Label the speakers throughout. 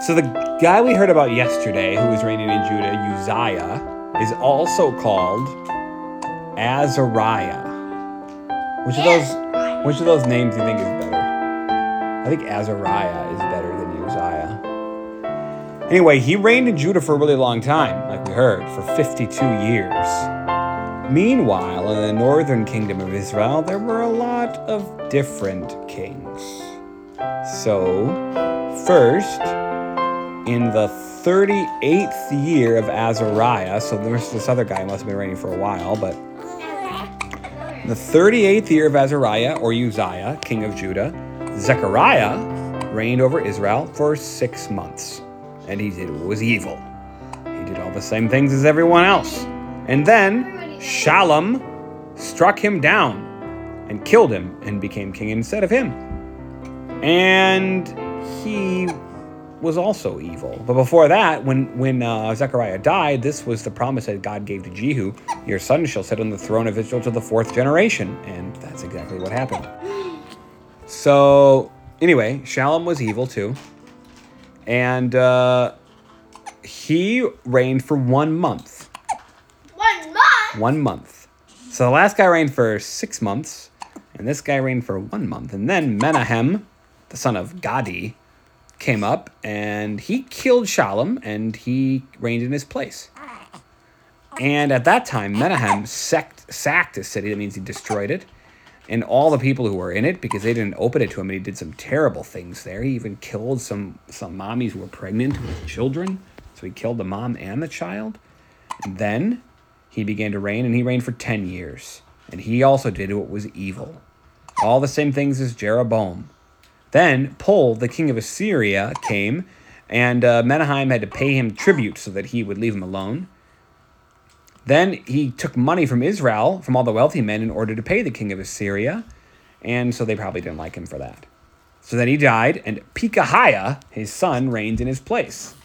Speaker 1: So the guy we heard about yesterday, who was reigning in Judah, Uzziah, is also called Azariah. Which of those which of those names do you think is better? I think Azariah is better than Uzziah. Anyway, he reigned in Judah for a really long time, like we heard, for 52 years. Meanwhile, in the northern kingdom of Israel, there were a lot of different kings. So, first, in the 38th year of Azariah, so there's this other guy must have been reigning for a while, but the 38th year of Azariah, or Uzziah, king of Judah, Zechariah reigned over Israel for six months. And he did what was evil. He did all the same things as everyone else. And then Shallum struck him down and killed him and became king instead of him. And he was also evil. But before that, when when uh, Zechariah died, this was the promise that God gave to Jehu: "Your son shall sit on the throne of Israel to the fourth generation," and that's exactly what happened. So anyway, Shallum was evil too, and uh, he reigned for one month.
Speaker 2: One month.
Speaker 1: One month. So the last guy reigned for six months, and this guy reigned for one month, and then Menahem, the son of Gadi, came up and he killed Shallum and he reigned in his place. And at that time, Menahem sacked, sacked his city. That means he destroyed it. And all the people who were in it, because they didn't open it to him, and he did some terrible things there. He even killed some, some mommies who were pregnant with children. So he killed the mom and the child. And then he began to reign, and he reigned for 10 years. And he also did what was evil. All the same things as Jeroboam. Then Pul, the king of Assyria, came, and uh, Menahem had to pay him tribute so that he would leave him alone. Then he took money from Israel, from all the wealthy men, in order to pay the king of Assyria, and so they probably didn't like him for that. So then he died, and Pekahiah, his son, reigned in his place.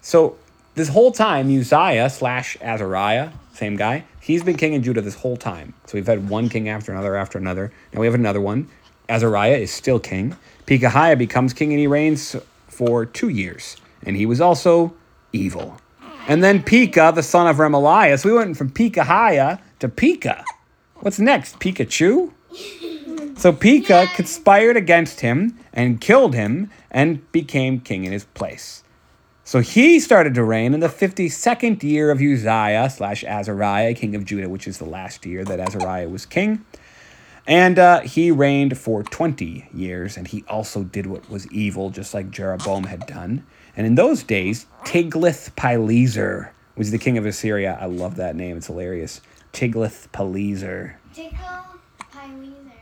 Speaker 1: So this whole time, Uzziah slash Azariah, same guy, he's been king in Judah this whole time. So we've had one king after another after another. Now we have another one. Azariah is still king. Pekahiah becomes king and he reigns for two years. And he was also evil. And then Pekah, the son of Remaliah. So we went from Pekahiah to Pekah. What's next? Pikachu? So Pekah conspired against him and killed him and became king in his place. So he started to reign in the 52nd year of Uzziah slash Azariah, king of Judah, which is the last year that Azariah was king. And uh, he reigned for 20 years, and he also did what was evil, just like Jeroboam had done. And in those days, Tiglath-Pileser was the king of Assyria. I love that name. It's hilarious. Tiglath-Pileser.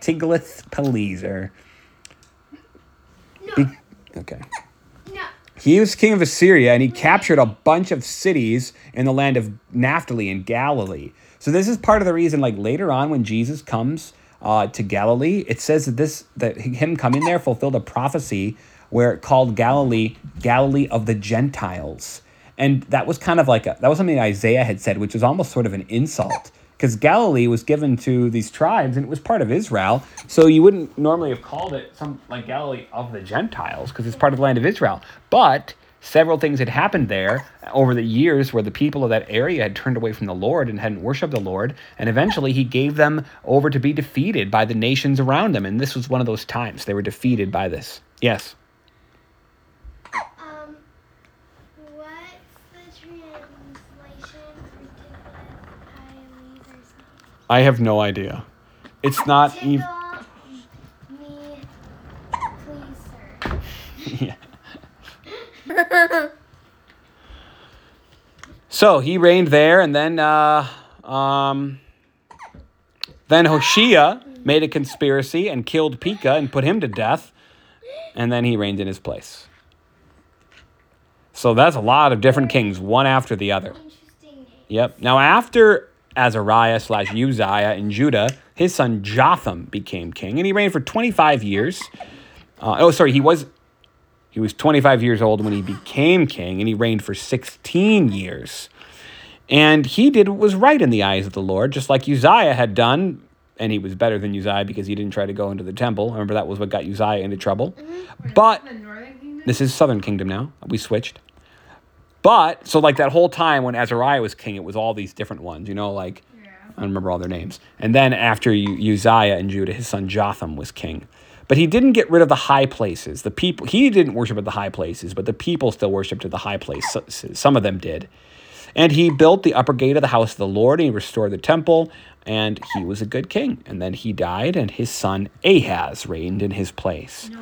Speaker 1: Tiglath-Pileser.
Speaker 2: No.
Speaker 1: Be- okay.
Speaker 2: No.
Speaker 1: He was king of Assyria and he captured a bunch of cities in the land of Naphtali and Galilee. So this is part of the reason, like later on when Jesus comes uh, to Galilee, it says that this that him coming there fulfilled a prophecy where it called Galilee Galilee of the Gentiles. And that was kind of like a, that was something Isaiah had said, which was almost sort of an insult because Galilee was given to these tribes and it was part of Israel. So you wouldn't normally have called it some like Galilee of the Gentiles because it's part of the land of Israel. But several things had happened there over the years where the people of that area had turned away from the Lord and hadn't worshiped the Lord. And eventually he gave them over to be defeated by the nations around them. And this was one of those times they were defeated by this. Yes.
Speaker 2: Um. What's the translation
Speaker 1: I have no idea. It's not even. So he reigned there, and then uh, um, then Hoshea made a conspiracy and killed Pekah and put him to death, and then he reigned in his place. So that's a lot of different kings, one after the other. Yep. Now after Azariah slash Uzziah in Judah, his son Jotham became king, and he reigned for 25 years. Uh, oh, sorry, he was he was 25 years old when he became king, and he reigned for 16 years. And he did what was right in the eyes of the Lord, just like Uzziah had done. And he was better than Uzziah because he didn't try to go into the temple. Remember, that was what got Uzziah into trouble. But
Speaker 3: northern kingdom?
Speaker 1: This is Southern Kingdom now. We switched. But so like that whole time when Azariah was king, it was all these different ones. You know, like
Speaker 3: Yeah.
Speaker 1: I don't remember all their names. And then after U- Uzziah and Judah, his son Jotham was king. But he didn't get rid of the high places. The people he didn't worship at the high places, but the people still worshipped at the high places. Some of them did. And he built the upper gate of the house of the Lord, and he restored the temple, and he was a good king. And then he died, and his son Ahaz reigned in his place.
Speaker 3: So,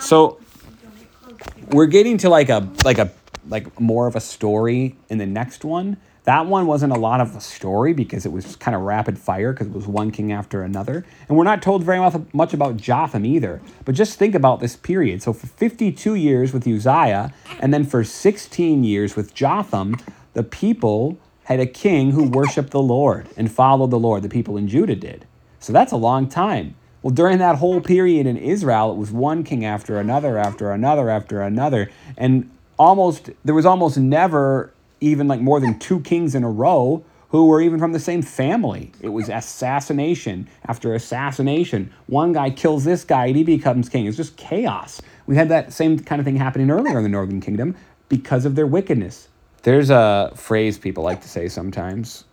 Speaker 1: So-
Speaker 3: don't get close to
Speaker 1: We're getting to like a like a like more of a story in the next one. That one wasn't a lot of a story because it was kind of rapid fire because it was one king after another. And we're not told very much- about Jotham either. But just think about this period. So for 52 years with Uzziah, and then for 16 years with Jotham, the people had a king who worshiped the Lord and followed the Lord. The people in Judah did. So that's a long time. Well, during that whole period in Israel, it was one king after another, after another, after another. And almost, there was almost never even like more than two kings in a row who were even from the same family. It was assassination after assassination. One guy kills this guy and he becomes king. It's just chaos. We had that same kind of thing happening earlier in the Northern Kingdom because of their wickedness. There's a phrase people like to say sometimes,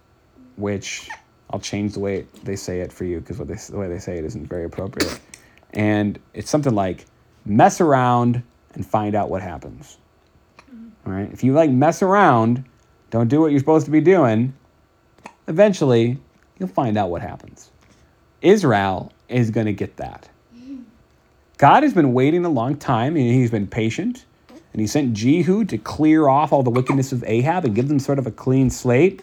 Speaker 1: which I'll change the way they say it for you because the way they say it isn't very appropriate. And it's something like mess around and find out what happens. All right. If you like mess around, don't do what you're supposed to be doing, eventually you'll find out what happens. Israel is going to get that. God has been waiting a long time and he's been patient. And he sent Jehu to clear off all the wickedness of Ahab and give them sort of a clean slate.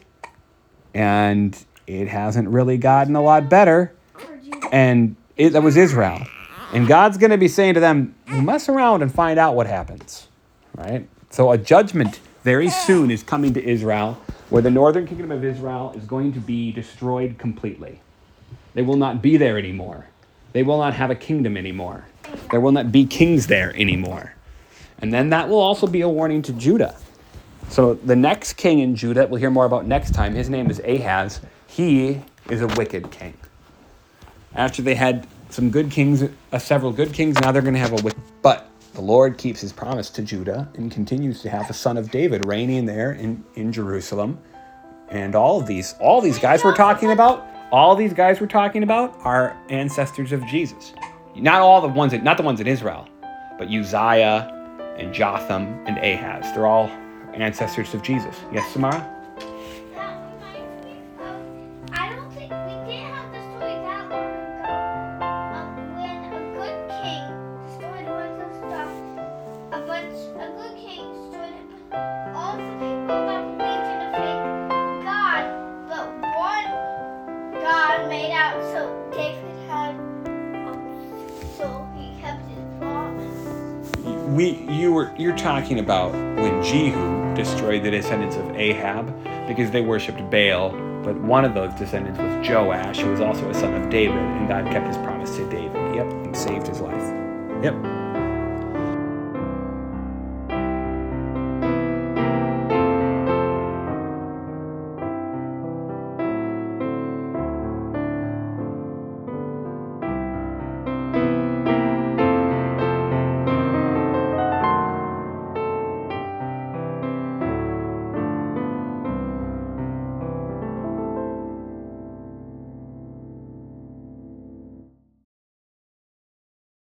Speaker 1: And it hasn't really gotten a lot better. And it, that was Israel. And God's going to be saying to them, mess around and find out what happens. Right? So a judgment very soon is coming to Israel where the northern kingdom of Israel is going to be destroyed completely. They will not be there anymore. They will not have a kingdom anymore. There will not be kings there anymore. And then that will also be a warning to Judah. So the next king in Judah, we'll hear more about next time, his name is Ahaz. He is a wicked king. After they had some good kings, uh, several good kings, now they're going to have a wicked. But the Lord keeps his promise to Judah and continues to have a son of David reigning there in, in Jerusalem. And all of these, all these guys we're talking about, all these guys we're talking about are ancestors of Jesus. Not all the ones, that, not the ones in Israel, but Uzziah and Jotham and Ahaz. They're all ancestors of Jesus. Yes, Samara? We, you were, you're talking about when Jehu destroyed the descendants of Ahab because they worshipped Baal. But one of those descendants was Joash, who was also a son of David, and God kept his promise to David. Yep, and saved his life. Yep.